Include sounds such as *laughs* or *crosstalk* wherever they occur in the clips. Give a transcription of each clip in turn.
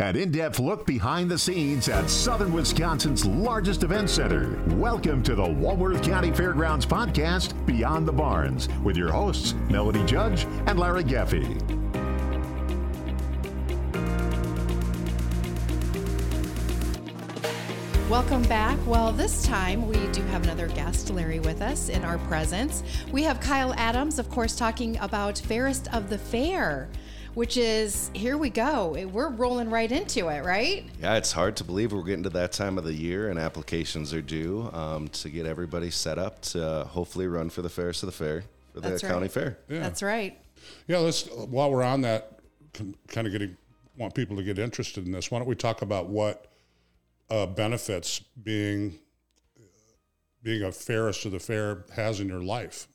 An in depth look behind the scenes at Southern Wisconsin's largest event center. Welcome to the Walworth County Fairgrounds podcast, Beyond the Barns, with your hosts, Melody Judge and Larry Geffey. Welcome back. Well, this time we do have another guest, Larry, with us in our presence. We have Kyle Adams, of course, talking about Fairest of the Fair, which is here we go. We're rolling right into it, right? Yeah, it's hard to believe we're getting to that time of the year and applications are due um, to get everybody set up to hopefully run for the Fairest of the Fair for the That's county right. fair. Yeah. That's right. Yeah, let's while we're on that, kind of getting want people to get interested in this. Why don't we talk about what uh, benefits being being a fairest of the fair has in your life?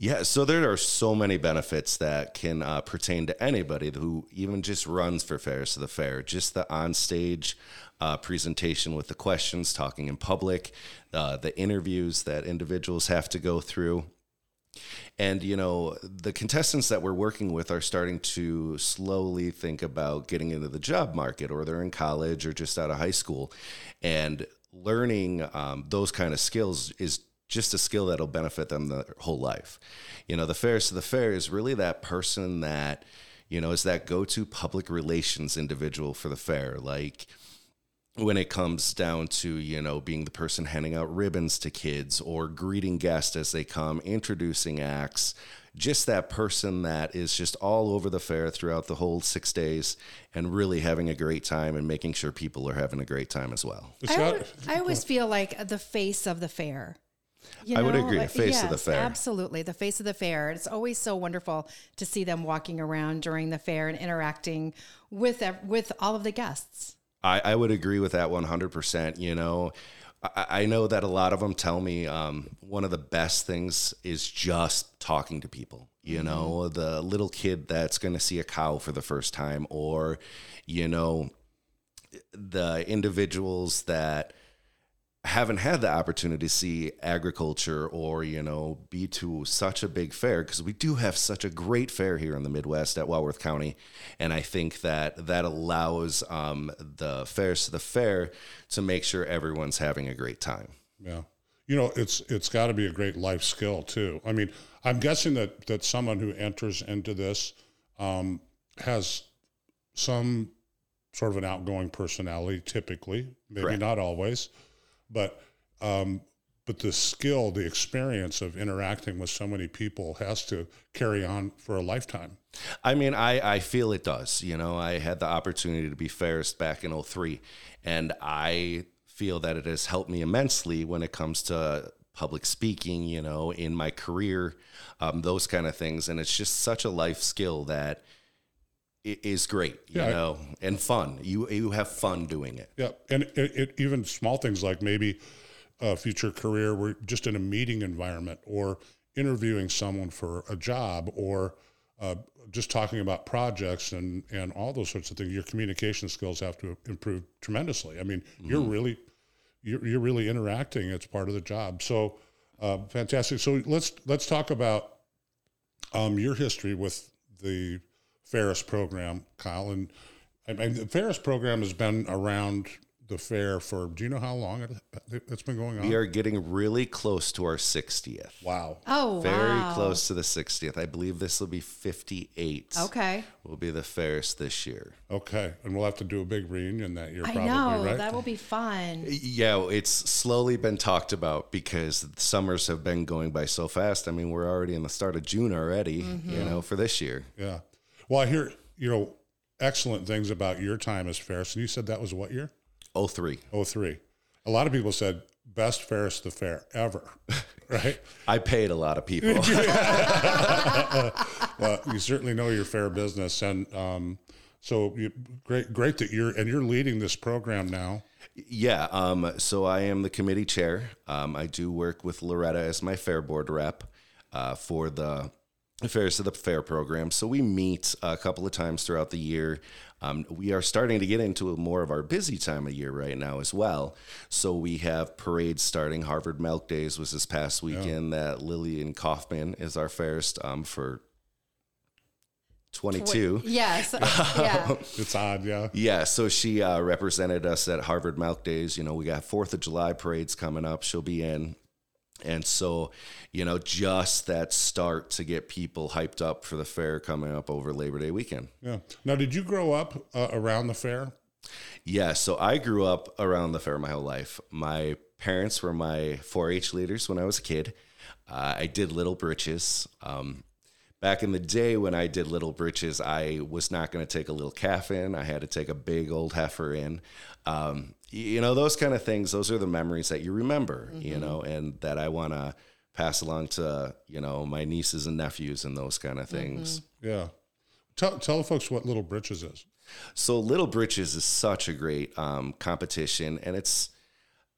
Yeah, so there are so many benefits that can uh, pertain to anybody who even just runs for Fairest of the Fair. Just the on-stage uh, presentation with the questions, talking in public, uh, the interviews that individuals have to go through. And, you know, the contestants that we're working with are starting to slowly think about getting into the job market, or they're in college or just out of high school. And learning um, those kind of skills is just a skill that'll benefit them their whole life. You know, the fairest of the fair is really that person that, you know, is that go to public relations individual for the fair. Like, when it comes down to you know being the person handing out ribbons to kids or greeting guests as they come introducing acts just that person that is just all over the fair throughout the whole six days and really having a great time and making sure people are having a great time as well I, I always feel like the face of the fair. You I would agree, like- face of the fair. Absolutely, the face of the fair. It's always so wonderful to see them walking around during the fair and interacting with with all of the guests. I, I would agree with that 100%. You know, I, I know that a lot of them tell me um, one of the best things is just talking to people. You know, the little kid that's going to see a cow for the first time, or, you know, the individuals that haven't had the opportunity to see agriculture or you know be to such a big fair because we do have such a great fair here in the midwest at walworth county and i think that that allows um, the fairs to the fair to make sure everyone's having a great time Yeah. You know, it's it's got to be a great life skill too. I mean, I'm guessing that that someone who enters into this um, has some sort of an outgoing personality, typically, maybe Correct. not always, but um, but the skill, the experience of interacting with so many people has to carry on for a lifetime. I mean, I, I feel it does. You know, I had the opportunity to be fairest back in 03, and I feel that it has helped me immensely when it comes to public speaking, you know, in my career, um, those kind of things. And it's just such a life skill that is great, you Yeah, I- know, and fun. You, you have fun doing it. Yeah, and it, it, even small things like maybe a future career, we're just in a meeting environment or interviewing someone for a job or uh, just talking about projects and, and all those sorts of things. Your communication skills have to improve tremendously. I mean, you're really you're, you're really interacting. It's part of the job. So uh, fantastic. So let's let's talk about um, your history with the Fairest program, Kyle. And I mean, the Fairest program has been around the fair for. Do you know how long it, it's been going on? We are getting really close to our 60th. wow. Oh, Very wow. close to the 60th. I believe this will be 58. Okay, Will be the fairest this year. Okay, and we'll have to do a big reunion that year. I Probably, know right? that will be fun. Yeah, it's slowly been talked about because the summers have been going by so fast. I mean, we're already in the start of June already, mm-hmm. you know, for this year. yeah. Well, I hear you know excellent things about your time as Fairest, and you said that was what year? 03. Oh three. A lot of people said best Fairest the fair ever, *laughs* right? I paid a lot of people. *laughs* *laughs* well, you certainly know your fair business, and um, so you, great, great that you're and you're leading this program now. yeah. Um, so I am the committee chair. Um, I do work with Loretta as my fair board rep uh, for the Fairest of the Fair program. So we meet a couple of times throughout the year. Um, we are starting to get into more of our busy time of year right now as well. So we have parades starting. Harvard Milk Days was this past weekend. That Lillian Kaufman is our fairest um, for 22. Yes. yeah. *laughs* It's odd, yeah. Yeah, so she uh, represented us at Harvard Milk Days. You know, we got Fourth of July parades coming up. She'll be in, and so you know, just that start to get people hyped up for the fair coming up over Labor Day weekend. Yeah. Now, did you grow up uh, around the fair? Yeah, so I grew up around the fair my whole life. My parents were my 4-H leaders when I was a kid. Uh, I did Little Britches. Um, back in the day when I did Little Britches, I was not going to take a little calf in. I had to take a big old heifer in. Um, you know, those kind of things, those are the memories that you remember, mm-hmm. you know, and that I want to pass along to, you know, my nieces and nephews and those kind of things. Mm-hmm. Yeah. Tell, tell folks what Little Britches is. So, Little Britches is such a great um, competition, and it's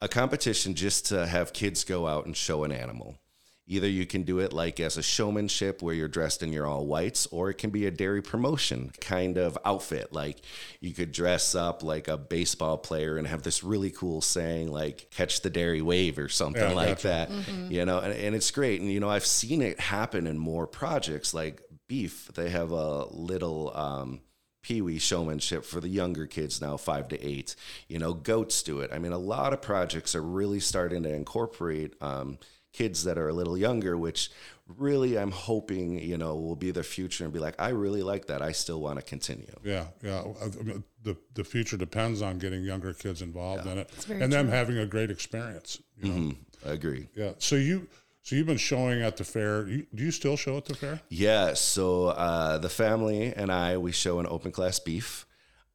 a competition just to have kids go out and show an animal. Either you can do it like as a showmanship where you're dressed in your all whites, or it can be a dairy promotion kind of outfit. Like you could dress up like a baseball player and have this really cool saying like catch the dairy wave or something yeah, like gotcha. that. Mm-hmm. You know, and, and it's great. And, you know, I've seen it happen in more projects like beef. They have a little, um, Pee Wee showmanship for the younger kids now, five to eight. You know, goats do it. I mean, a lot of projects are really starting to incorporate um, kids that are a little younger, which really I'm hoping, you know, will be the future and be like, I really like that. I still want to continue. Yeah. Yeah. The, the future depends on getting younger kids involved yeah. in it and true. them having a great experience. You know? mm-hmm. I agree. Yeah. So you, so you've been showing at the fair. You, do you still show at the fair? Yeah. So uh, the family and I, we show an open class beef.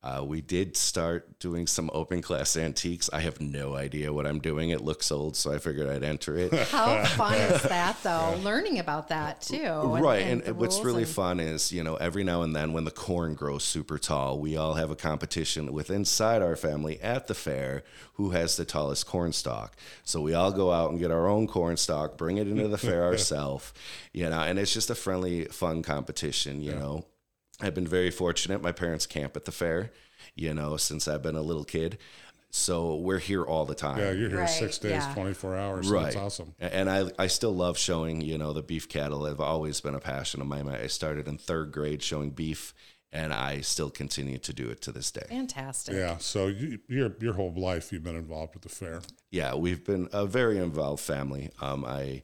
Uh, we did start doing some open class antiques. I have no idea what I'm doing. It looks old, so I figured I'd enter it. *laughs* How fun is that, though? Learning about that too, right? And, and, and what's really and... fun is, you know, every now and then when the corn grows super tall, we all have a competition with inside our family at the fair who has the tallest corn stalk. So we all go out and get our own corn stalk, bring it into the fair *laughs* ourselves, you know, and it's just a friendly, fun competition, you yeah. know. I've been very fortunate. My parents camp at the fair, you know, since I've been a little kid. So we're here all the time. Yeah, you're here right. six days, yeah. 24 hours. right. That's awesome. And I, I still love showing, you know, the beef cattle. I've always been a passion of mine. I started in third grade showing beef and I still continue to do it to this day. Fantastic. Yeah. So you, your your whole life you've been involved with the fair. Yeah, we've been a very involved family. Um, I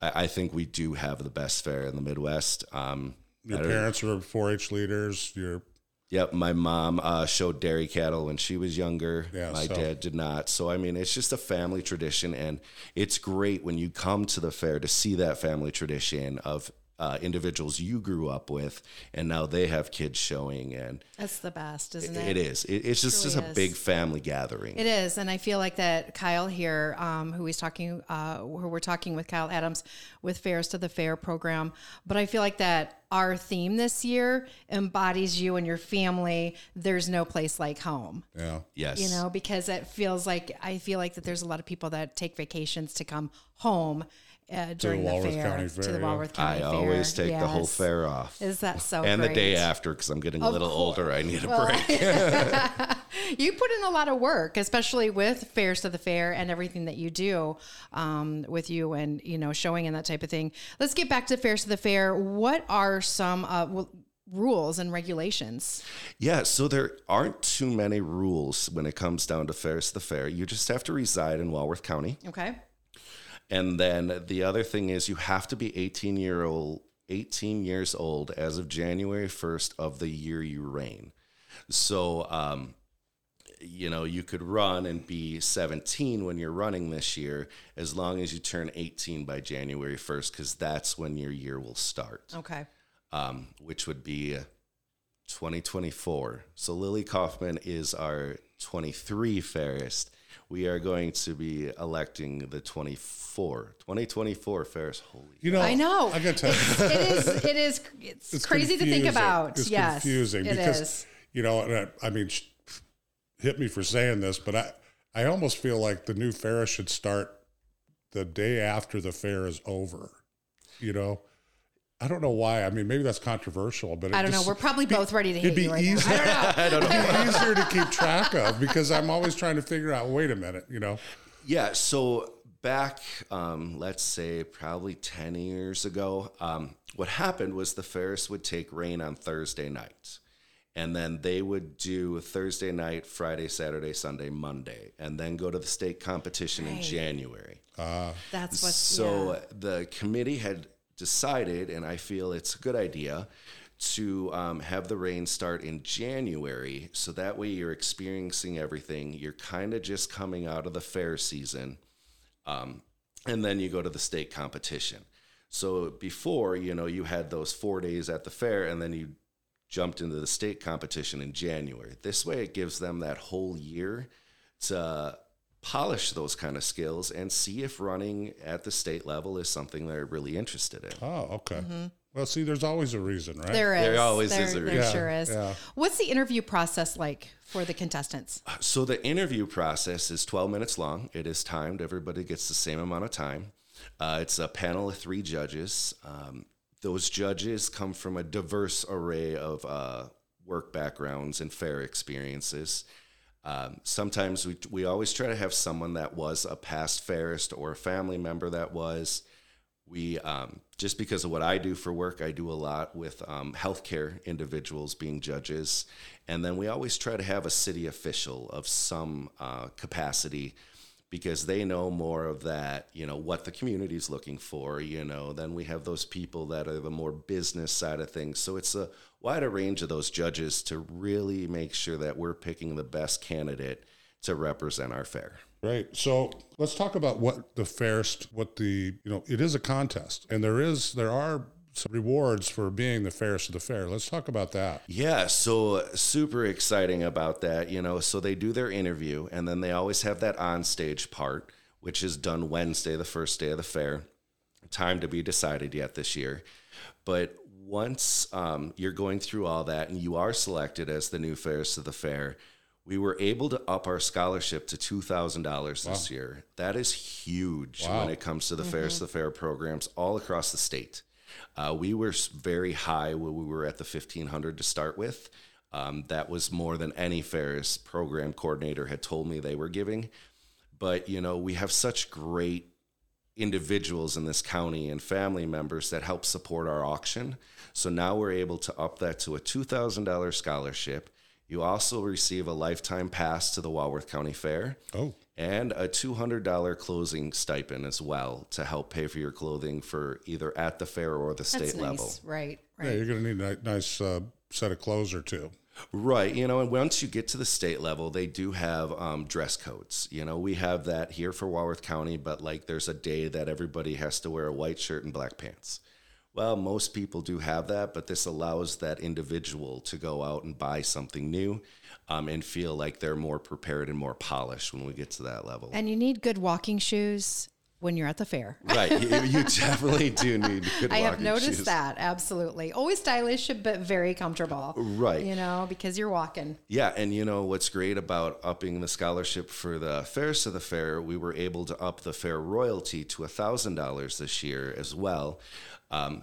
I think we do have the best fair in the Midwest. Um, your parents were 4-H leaders. Your Yep, my mom uh, showed dairy cattle when she was younger. Yeah, my so. dad did not. So I mean, it's just a family tradition, and it's great when you come to the fair to see that family tradition of uh, individuals you grew up with, and now they have kids showing, and that's the best, isn't it? It is. It, it's just, just a big family gathering. It is, and I feel like that Kyle here, um, who he's talking, uh, who we're talking with Kyle Adams with Fairs to the Fair program, but I feel like that our theme this year embodies you and your family. There's no place like home. Yeah. Yes. You know, because it feels like I feel like that there's a lot of people that take vacations to come home uh, during the, the fair, fair, to the Walworth County I Fair. I always take yes. the whole fair off. Is that so? And great? the day after, because I'm getting a little older, I need a well, break. *laughs* *laughs* you put in a lot of work, especially with fairs to the fair and everything that you do um, with you and you know showing and that type of thing. Let's get back to fairs to the fair. What are some uh, well, rules and regulations? Yeah, so there aren't too many rules when it comes down to fairs to the fair. You just have to reside in Walworth County. Okay. And then the other thing is you have to be 18 year old 18 years old as of January 1st of the year you reign. So um, you know, you could run and be 17 when you're running this year as long as you turn 18 by January 1st cuz that's when your year will start. Okay. Um, which would be 2024. So Lily Kaufman is our 23 fairest we are going to be electing the 24 2024 Fairest Holy. You know, I know. I got to tell you, it is. It is. It's, it's crazy confusing. to think about. It's yes, confusing because is. you know. I, I mean, hit me for saying this, but I I almost feel like the new fair should start the day after the fair is over. You know, I don't know why. I mean, maybe that's controversial, but I don't know. We're probably be, both ready to hate it'd be you right easier, now. I don't know. *laughs* *laughs* it'd be easier to keep track of because I'm always trying to figure out. Wait a minute, you know. Yeah. So back, um, let's say probably 10 years ago, um, what happened was the Fairest would take reign on Thursday night, And then they would do Thursday night, Friday, Saturday, Sunday, Monday, and then go to the state competition in Right. January. That's what. So yeah. the committee had decided, and I feel it's a good idea, to um, have the reign start in January. So that way you're experiencing everything. You're kind of just coming out of the fair season. Um, and then you go to the state competition. So before, you know, you had those four days at the fair and then you jumped into the state competition in January. This way it gives them that whole year to polish those kind of skills and see if running at the state level is something they're really interested in. Oh, okay. Well, see, there's always a reason, right? Mm-hmm. There is. There always there, is a There reason. sure is. yeah. What's the interview process like for the contestants? So the interview process is 12 minutes long. It is timed. Everybody gets the same amount of time. Uh, it's a panel of three judges. Um, those judges come from a diverse array of uh, work backgrounds and fair experiences. Um, sometimes we, we always try to have someone that was a past fairest or a family member that was. We um, just because of what I do for work, I do a lot with um, healthcare individuals being judges, and then we always try to have a city official of some uh, capacity because they know more of that, you know, what the community is looking for, you know. Then we have those people that are the more business side of things. So it's a wider range of those judges to really make sure that we're picking the best candidate to represent our fair. Right. So let's talk about what the fairest, what the, you know, it is a contest and there is, there are some rewards for being the fairest of the fair. Let's talk about that. Yeah, so super exciting about that, you know. So they do their interview and then they always have that on-stage part, which is done Wednesday, the first day of the fair. Time to be decided yet this year. But once um, you're going through all that and you are selected as the new fairest of the fair, we were able to up our scholarship to two thousand dollars this year. That is huge Wow. when it comes to the fairest of the fair programs all across the state. Uh, we were very high when we were at the 1500 to start with. Um, that was more than any Fairest program coordinator had told me they were giving. But, you know, we have such great individuals in this county and family members that help support our auction. So now we're able to up that to a $2,000 scholarship. You also receive a lifetime pass to the Walworth County Fair Oh, and a $200 closing stipend as well to help pay for your clothing for either at the fair or the state That's nice. level. Right. yeah, you're going to need a nice uh, set of clothes or two. Right. You know, and once you get to the state level, they do have um, dress codes. You know, we have that here for Walworth County, but like there's a day that everybody has to wear a white shirt and black pants. Well, most people do have that, but this allows that individual to go out and buy something new um, and feel like they're more prepared and more polished when we get to that level. And you need good walking shoes when you're at the fair. *laughs* right. You, you definitely do need good *laughs* I have noticed shoes. that absolutely. Always stylish, but very comfortable. Right. You know, because you're walking. Yeah, and you know what's great about upping the scholarship for the fairest of the fair, we were able to up the fair royalty to thousand dollars this year as well. Um,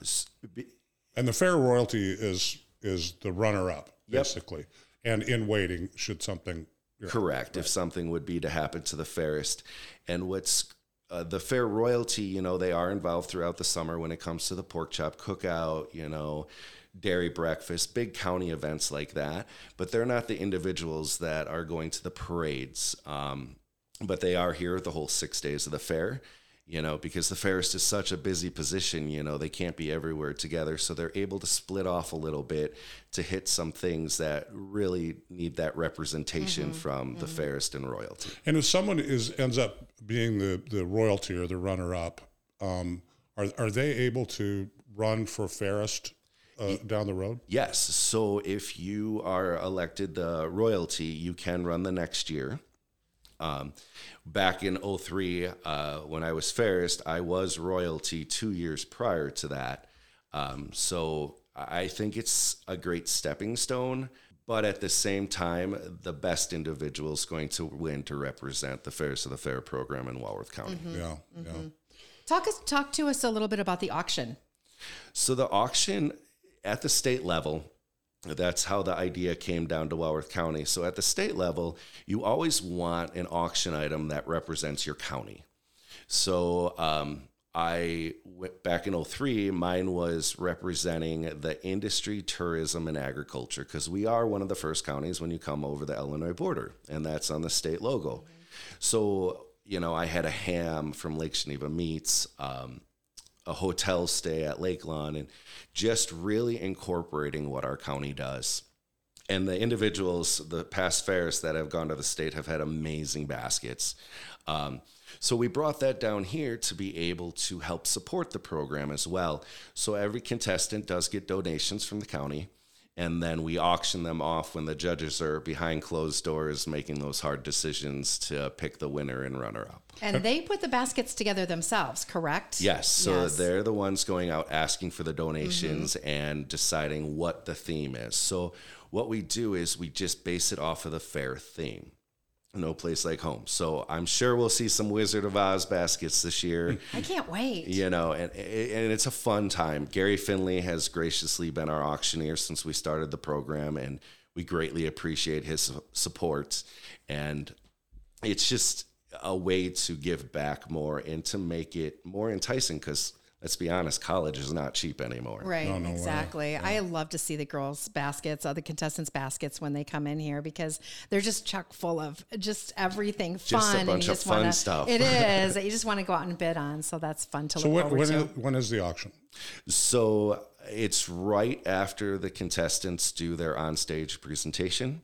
And the fair royalty is is the runner up, Yep. basically. And in waiting, should something. correct if something would be to happen to the fairest, and what's uh, the fair royalty, you know, they are involved throughout the summer when it comes to the pork chop cookout, you know, dairy breakfast, big county events like that. But they're not the individuals that are going to the parades. Um, but they are here the whole six days of the fair, you know, because the fairest is such a busy position, you know, they can't be everywhere together. So they're able to split off a little bit to hit some things that really need that representation from the fairest and royalty. And if someone is ends up being the, the royalty or the runner up, um, are, are they able to run for fairest uh, down the road? Yes. So if you are elected the royalty, you can run the next year. Um, back in 03, uh, when I was fairest, I was royalty two years prior to that. Um, so I think it's a great stepping stone. But at the same time, the best individual is going to win to represent the Fairest of the Fair program in Walworth County. Yeah, yeah. Talk us talk to us a little bit about the auction. So the auction at the state level, that's how the idea came down to Walworth County. So at the state level, you always want an auction item that represents your county. So um, I went back in 03, mine was representing the industry, tourism, and agriculture because we are one of the first counties when you come over the Illinois border, and that's on the state logo. So, you know, I had a ham from Lake Geneva Meats, um, a hotel stay at Lake Lawn, and just really incorporating what our county does. And the individuals, the past fairs that have gone to the state have had amazing baskets. Um, so we brought that down here to be able to help support the program as well. So every contestant does get donations from the county and then we auction them off when the judges are behind closed doors making those hard decisions to pick the winner and runner up. And they put the baskets together themselves, correct? Yes, so Yes. they're the ones going out asking for the donations mm-hmm. and deciding what the theme is. So what we do is we just base it off of the fair theme. No place like home. So I'm sure we'll see some Wizard of Oz baskets this year. I can't wait. you know, and and it's a fun time. Gary Finley has graciously been our auctioneer since we started the program, and we greatly appreciate his support. And it's just a way to give back more and to make it more enticing because let's be honest, college is not cheap anymore. Right, No, no way. exactly. I love to see the girls' baskets, the contestants' baskets when they come in here because they're just chock full of just everything fun. Just a and bunch you of just fun wanna, stuff. It *laughs* is that you just want to go out and bid on. So that's fun to So look when, forward when, to. is, when is the auction? So it's right after the contestants do their onstage presentation.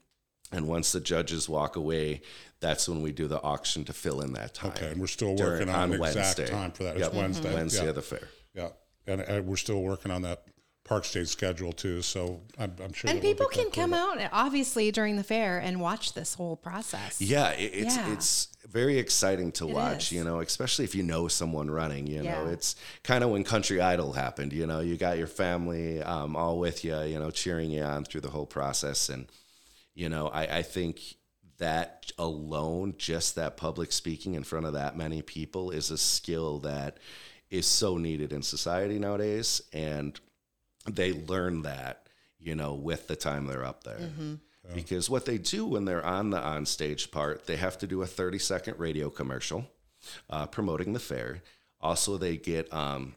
And once the judges walk away, that's when we do the auction to fill in that time. Okay, and we're still During- working on, on the exact Wednesday. time for that. Yep. It's Wednesday. Wednesday yeah. of the fair. Yeah, and uh, we're still working on that Park State schedule too. So I'm, I'm sure. and people can come out obviously during the fair and watch this whole process. Yeah, it, it's Yeah. it's very exciting to It watch. is. You know, especially if you know someone running. You know, it's kind of when Country Idol happened. You know, you got your family um, all with you. You know, cheering you on through the whole process, and you know, I, I think that alone, just that public speaking in front of that many people, is a skill that is so needed in society nowadays, and they learn that. You know, with the time they're up there because what they do when they're on the onstage part, they have to do a 30 second radio commercial uh, promoting the fair. Also, they get um,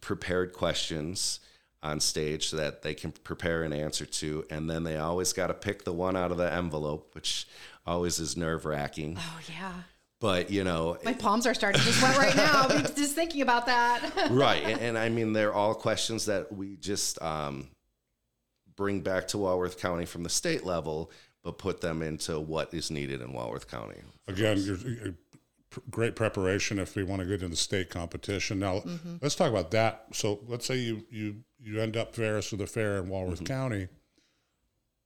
prepared questions on stage so that they can prepare an answer to, and then they always got to pick the one out of the envelope, which always is nerve wracking. Oh yeah. But you know, My palms are starting to sweat right now *laughs* just thinking about that. *laughs* right and, and i mean they're all questions that we just um, bring back to walworth county from the state level but put them into what is needed in walworth county Again, you're, you're pr- great preparation if we want to get into the state competition. Now, Mm-hmm. let's talk about that. So, let's say you you you end up Fairest with a fair in Walworth Mm-hmm. County,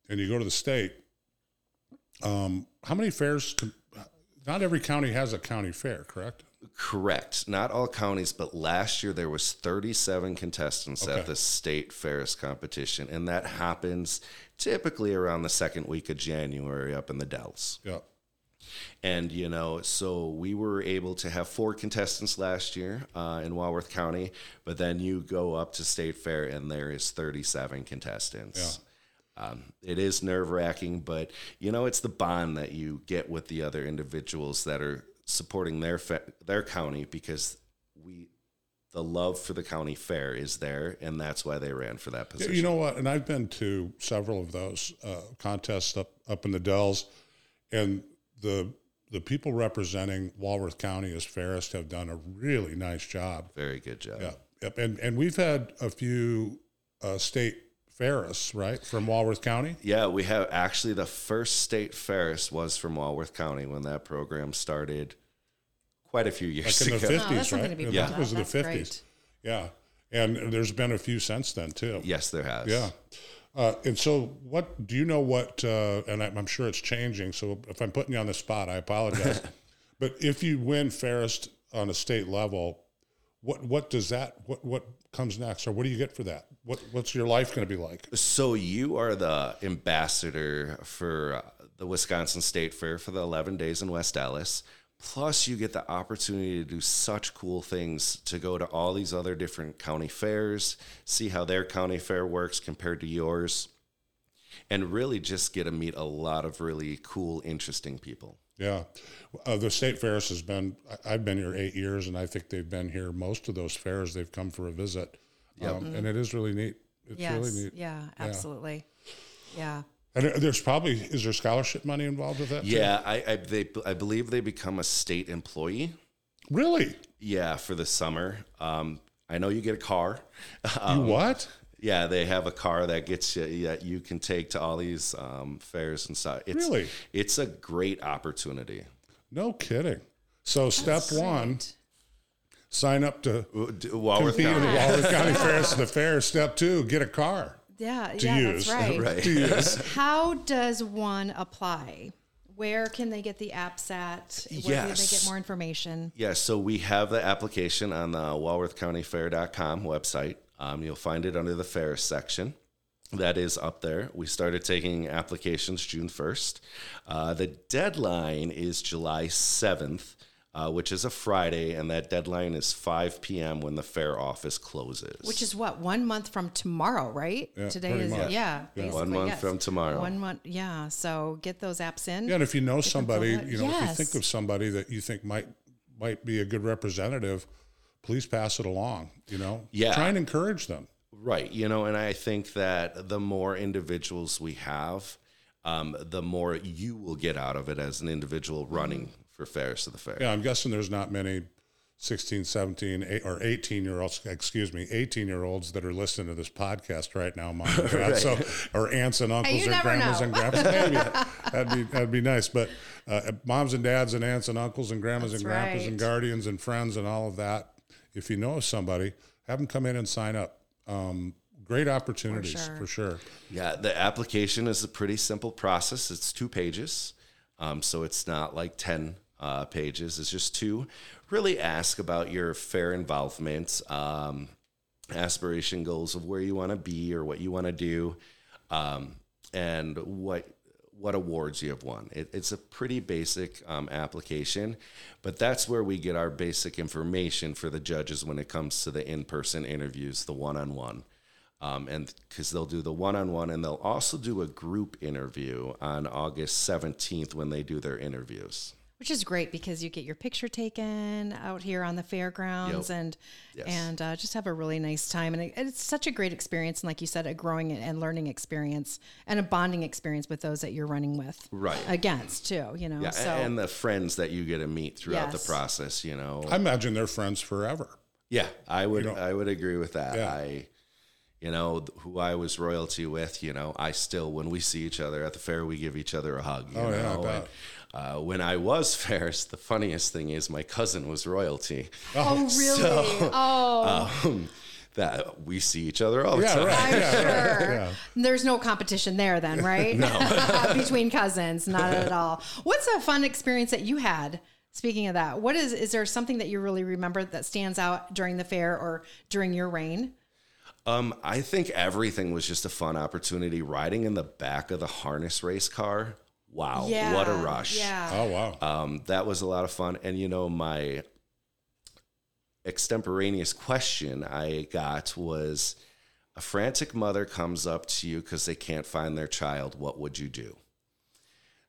and you go to the state. Um, how many fairs? Can, not every county has a county fair, correct? correct not all counties but last year there was 37 contestants Okay. at the state fairest competition and that happens typically around the second week of january up in the dells Yeah. And, you know, so we were able to have four contestants last year uh, in Walworth County, but then you go up to State Fair and there is 37 contestants. Um, it is nerve wracking, but, you know, it's the bond that you get with the other individuals that are supporting their fa- their county because we the love for the county fair is there and that's why they ran for that position You know what? And I've been to several of those uh, contests up up in the Dells, and the the people representing Walworth County as Fairest have done a really nice job. very good job Yeah, yep. And and we've had a few uh, state Fairest right from Walworth County. Yeah, we have actually the first state Fairest was from Walworth County when that program started quite a few years Like in the ago. 50s, Oh, that's something right? to be I proud it was in the 50s. great. Yeah. And there's been a few since then, too. yes, there has. Yeah. Uh, and so, what do you know? What, uh, and I'm I'm sure it's changing. So, if I'm putting you on the spot, I apologize. *laughs* but if you win Fairest on a state level, what what does that what what comes next, or what do you get for that? What what's your life going to be like? So you are the ambassador for uh, the Wisconsin State Fair for the 11 days in West Allis. Plus, you get the opportunity to do such cool things to go to all these other different county fairs, see how their county fair works compared to yours. and really just get to meet a lot of really cool, interesting people. Yeah, uh, the state fairs has been. I- I've been here eight years, and I think they've been here most of those fairs. They've come for a visit, um, and it is really neat. It's yes. really neat. Yeah, absolutely. Yeah. And uh, there's probably is there scholarship money involved with that? too? Yeah, I I, they, I believe they become a state employee. Really? Yeah, for the summer. Um, I know you get a car. *laughs* you what? Yeah, they have a car that gets you that you can take to all these um, fairs and stuff. It's, Really? It's a great opportunity. No kidding. So step one, sign up to D- Walworth compete in County. the Walworth County *laughs* Fairs. The fair. Step two, get a car. Yeah, To yeah, use. that's *laughs* right. Right. To use. How does one apply? Where can they get the apps at? Where can they get more information? Yeah, so we have the application on the walworthcountyfair.com website. Um, you'll find it under the fair section. That is up there. We started taking applications June 1st. Uh, the deadline is July 7th, uh, which is a Friday, and that deadline is 5 p.m. when the fair office closes. Which is what one month from tomorrow, right? Yeah, Today is much. yeah, basically, One month yes. from tomorrow. One month, yeah. So get those apps in. Yeah, and if you know somebody, you know, if you think of somebody that you think might might be a good representative, please pass it along. You know, Yeah. try and encourage them. Right. You know, and I think that the more individuals we have, um, the more you will get out of it as an individual running for fairs to the fair. Yeah, I'm guessing there's not many 16, 17, eight, or 18 year olds, excuse me, 18 year olds that are listening to this podcast right now, mom and *laughs* dad. So, or aunts and uncles you or grandmas know. and grandpas. *laughs* Maybe that'd be that'd be nice. But uh, moms and dads and aunts and uncles and grandmas That's and grandpas and guardians and friends and all of that. If you know somebody, have them come in and sign up. Um, great opportunities sure. for sure. Yeah, the application is a pretty simple process. It's two pages, um, so it's not like 10 uh, pages. is just to Really ask about your fair involvement, um, aspiration goals of where you want to be or what you want to do, um, and what what awards you have won. It, it's a pretty basic um, application, but that's where we get our basic information for the judges when it comes to the in person interviews, the one on one and because they'll do the one-on-one and they'll also do a group interview on august 17th when they do their interviews which is great because you get your picture taken out here on the fairgrounds Yep. and Yes. and uh, just have a really nice time and it, it's such a great experience and like you said a growing and learning experience and a bonding experience with those that you're running with Right. against too you know yeah, so and the friends that you get to meet throughout Yes. the process you know I imagine they're friends forever. yeah i would i would agree with that Yeah. i you know who i was royalty with you know i still when we see each other at the fair we give each other a hug you Oh, yeah, I bet. and, uh, when I was *laughs* Fairest, the funniest thing is my cousin was royalty. oh really *laughs* oh Um, that we see each other all the Yeah, time. right. I'm Yeah, sure. yeah. There's no competition there then, *laughs* right? No. Between cousins, not at all. What's a fun experience that you had? Speaking of that, what is is there something that you really remember that stands out during the fair or during your reign? Um, I think everything was just a fun opportunity. Riding in the back of the harness race car. Wow, what a rush. Yeah. Oh wow. Um, that was a lot of fun. And you know, my extemporaneous question I got was a frantic mother comes up to you because they can't find their child. What would you do?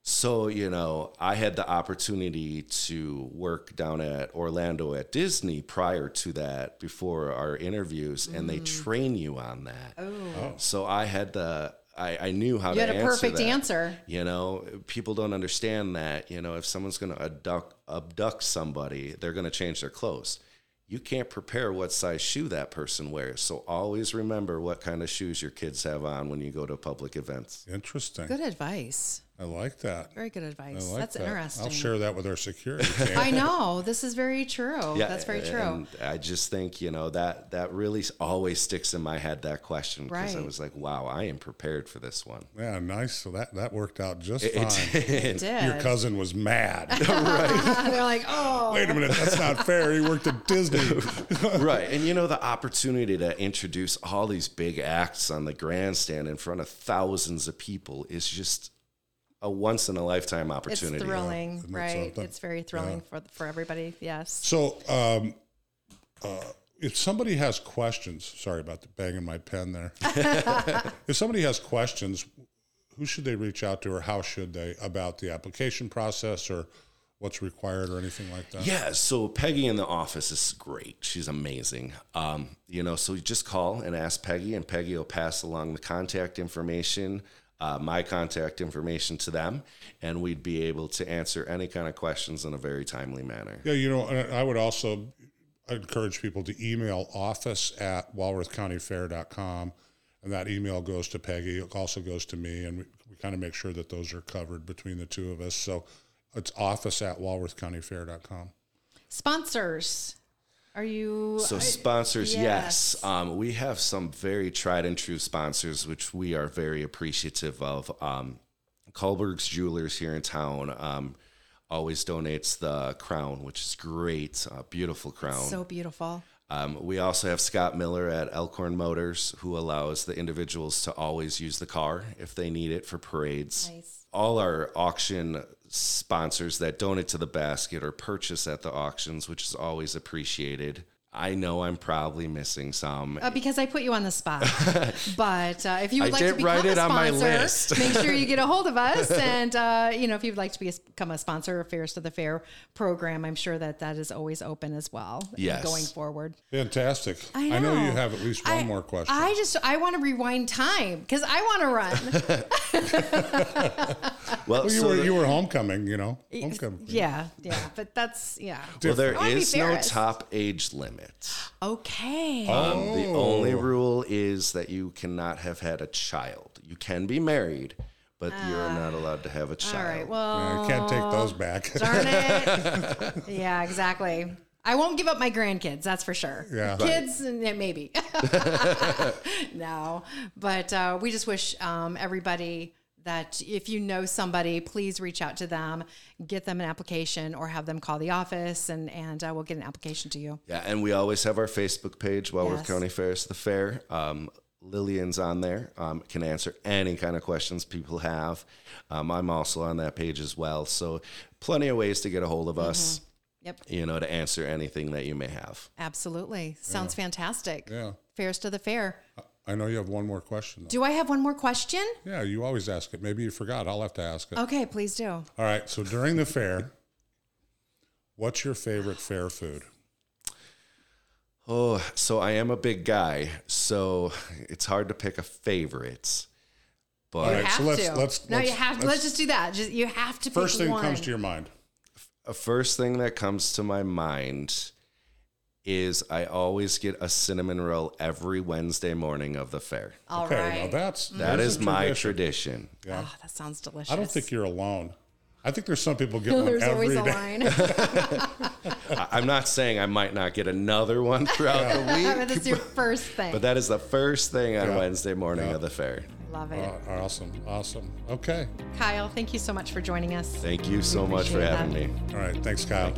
So, you know, I had the opportunity to work down at Orlando at Disney prior to that, before our interviews, and they mm. train you on that. Oh. oh. So I had the, I, I knew how You to had a answer perfect that. answer. You know, people don't understand that. You know, if someone's going to abduct, abduct somebody, they're going to change their clothes. You can't prepare what size shoe that person wears. So always remember what kind of shoes your kids have on when you go to public events. Interesting. Good advice. I like that. Very good I advice. like That's that. interesting. I'll share that with our security. *laughs* I know. This is very true. *laughs* Yeah, That's very true. And I just think, you know, that that really always sticks in my head that question because I was like, wow, I am prepared for this one. yeah, nice. So that that worked out just It fine. It did. Your cousin was mad. *laughs* They're like, oh, Wait a minute, that's not fair. He worked at Disney. right. And you know, the opportunity to introduce all these big acts on the grandstand in front of thousands of people is just a once in a lifetime opportunity. it's opportunity. thrilling, Isn't right? something? It's very thrilling for for everybody. Yes. So, um, uh, if somebody has questions, sorry about the banging my pen there. *laughs* if somebody has questions, who should they reach out to, or how should they about the application process, or what's required, or anything like that? Yeah, so Peggy in the office is great. She's amazing. Um, you know, so you just call and ask Peggy, and Peggy will pass along the contact information, uh, my contact information to them, and we'd be able to answer any kind of questions in a very timely manner. Yeah, you know, I would also encourage people to email office at walworthcountyfair.com. And that email goes to Peggy. It also goes to me. And we, we kind of make sure that those are covered between the two of us. So it's office at walworthcountyfair.com. Sponsors. Are you So I- sponsors, yes. yes. Um, we have some very tried and true sponsors, which we are very appreciative of. Um, Culberg's Jewelers here in town um, always donates the crown, which is great, a beautiful crown. so beautiful. Um, we also have Scott Miller at Elkhorn Motors, who allows the individuals to always use the car if they need it for parades. Nice. All our auction sponsors that donate to the basket or purchase at the auctions, which is always appreciated. I know I'm probably missing some. Uh, because I put you on the spot. *laughs* but uh, if you would I like did to become write it a on my sponsor, list. *laughs* make sure you get a hold of us. And uh, you know, if you'd like to be a, become a sponsor of Fairs to the Fair program, I'm sure that that is always open as well. Yes. going forward. Fantastic. I I know, you have at least one I- more question. I just I want to rewind time because I want to run. *laughs* Well, well, you so were the- you were homecoming, you know. Homecoming. yeah, yeah, but that's yeah. well, there I wanna be is no top age limit. Okay. Um, the only Oh. rule is that you cannot have had a child. You can be married, but you're not allowed to have a child. Ah. All right. Yeah, Well, I can't take those back. darn it. *laughs* yeah, exactly. I won't give up my grandkids, that's for sure. Yeah. Kids, eh, maybe. *laughs* no, but uh, we just wish um, everybody that if you know somebody, please reach out to them, get them an application, or have them call the office, and and uh, we'll get an application to you. Yeah, and we always have our Facebook page, Walworth Yes. County Fairs the Fair. Um, Lillian's on there, um, can answer any kind of questions people have. Um, I'm also on that page as well. So, plenty of ways to get a hold of us, Yep, you know, to answer anything that you may have. absolutely. Sounds fantastic. Yeah. Fairs to the fair. I know you have one more question. Though. Do I have one more question? Yeah, you always ask it. Maybe you forgot. I'll have to ask it. Okay, please do. All right. So during the fair, what's your favorite fair food? Oh, so I am a big guy, so it's hard to pick a favorite. But All right, have so let's- to. let's- no, you let's- have to. let's- Let's just do that. Just you have to. First pick thing one. comes to your mind. a uh, first thing that comes to my mind is I always get a cinnamon roll every Wednesday morning of the fair. All okay, right. now that's That there's is a my tradition. tradition. Yeah. Oh, that sounds delicious. I don't think you're alone. I think there's some people get *laughs* one There's every always a line. *laughs* I- I'm not saying I might not get another one throughout the week, *laughs* but that's your first thing. but that is the first thing on Yeah. Wednesday morning Yeah. of the fair. Love it. Uh, awesome, awesome. Okay, Kyle, thank you so much for joining us. Thank you so much for having that. me. all right. Thanks, Kyle.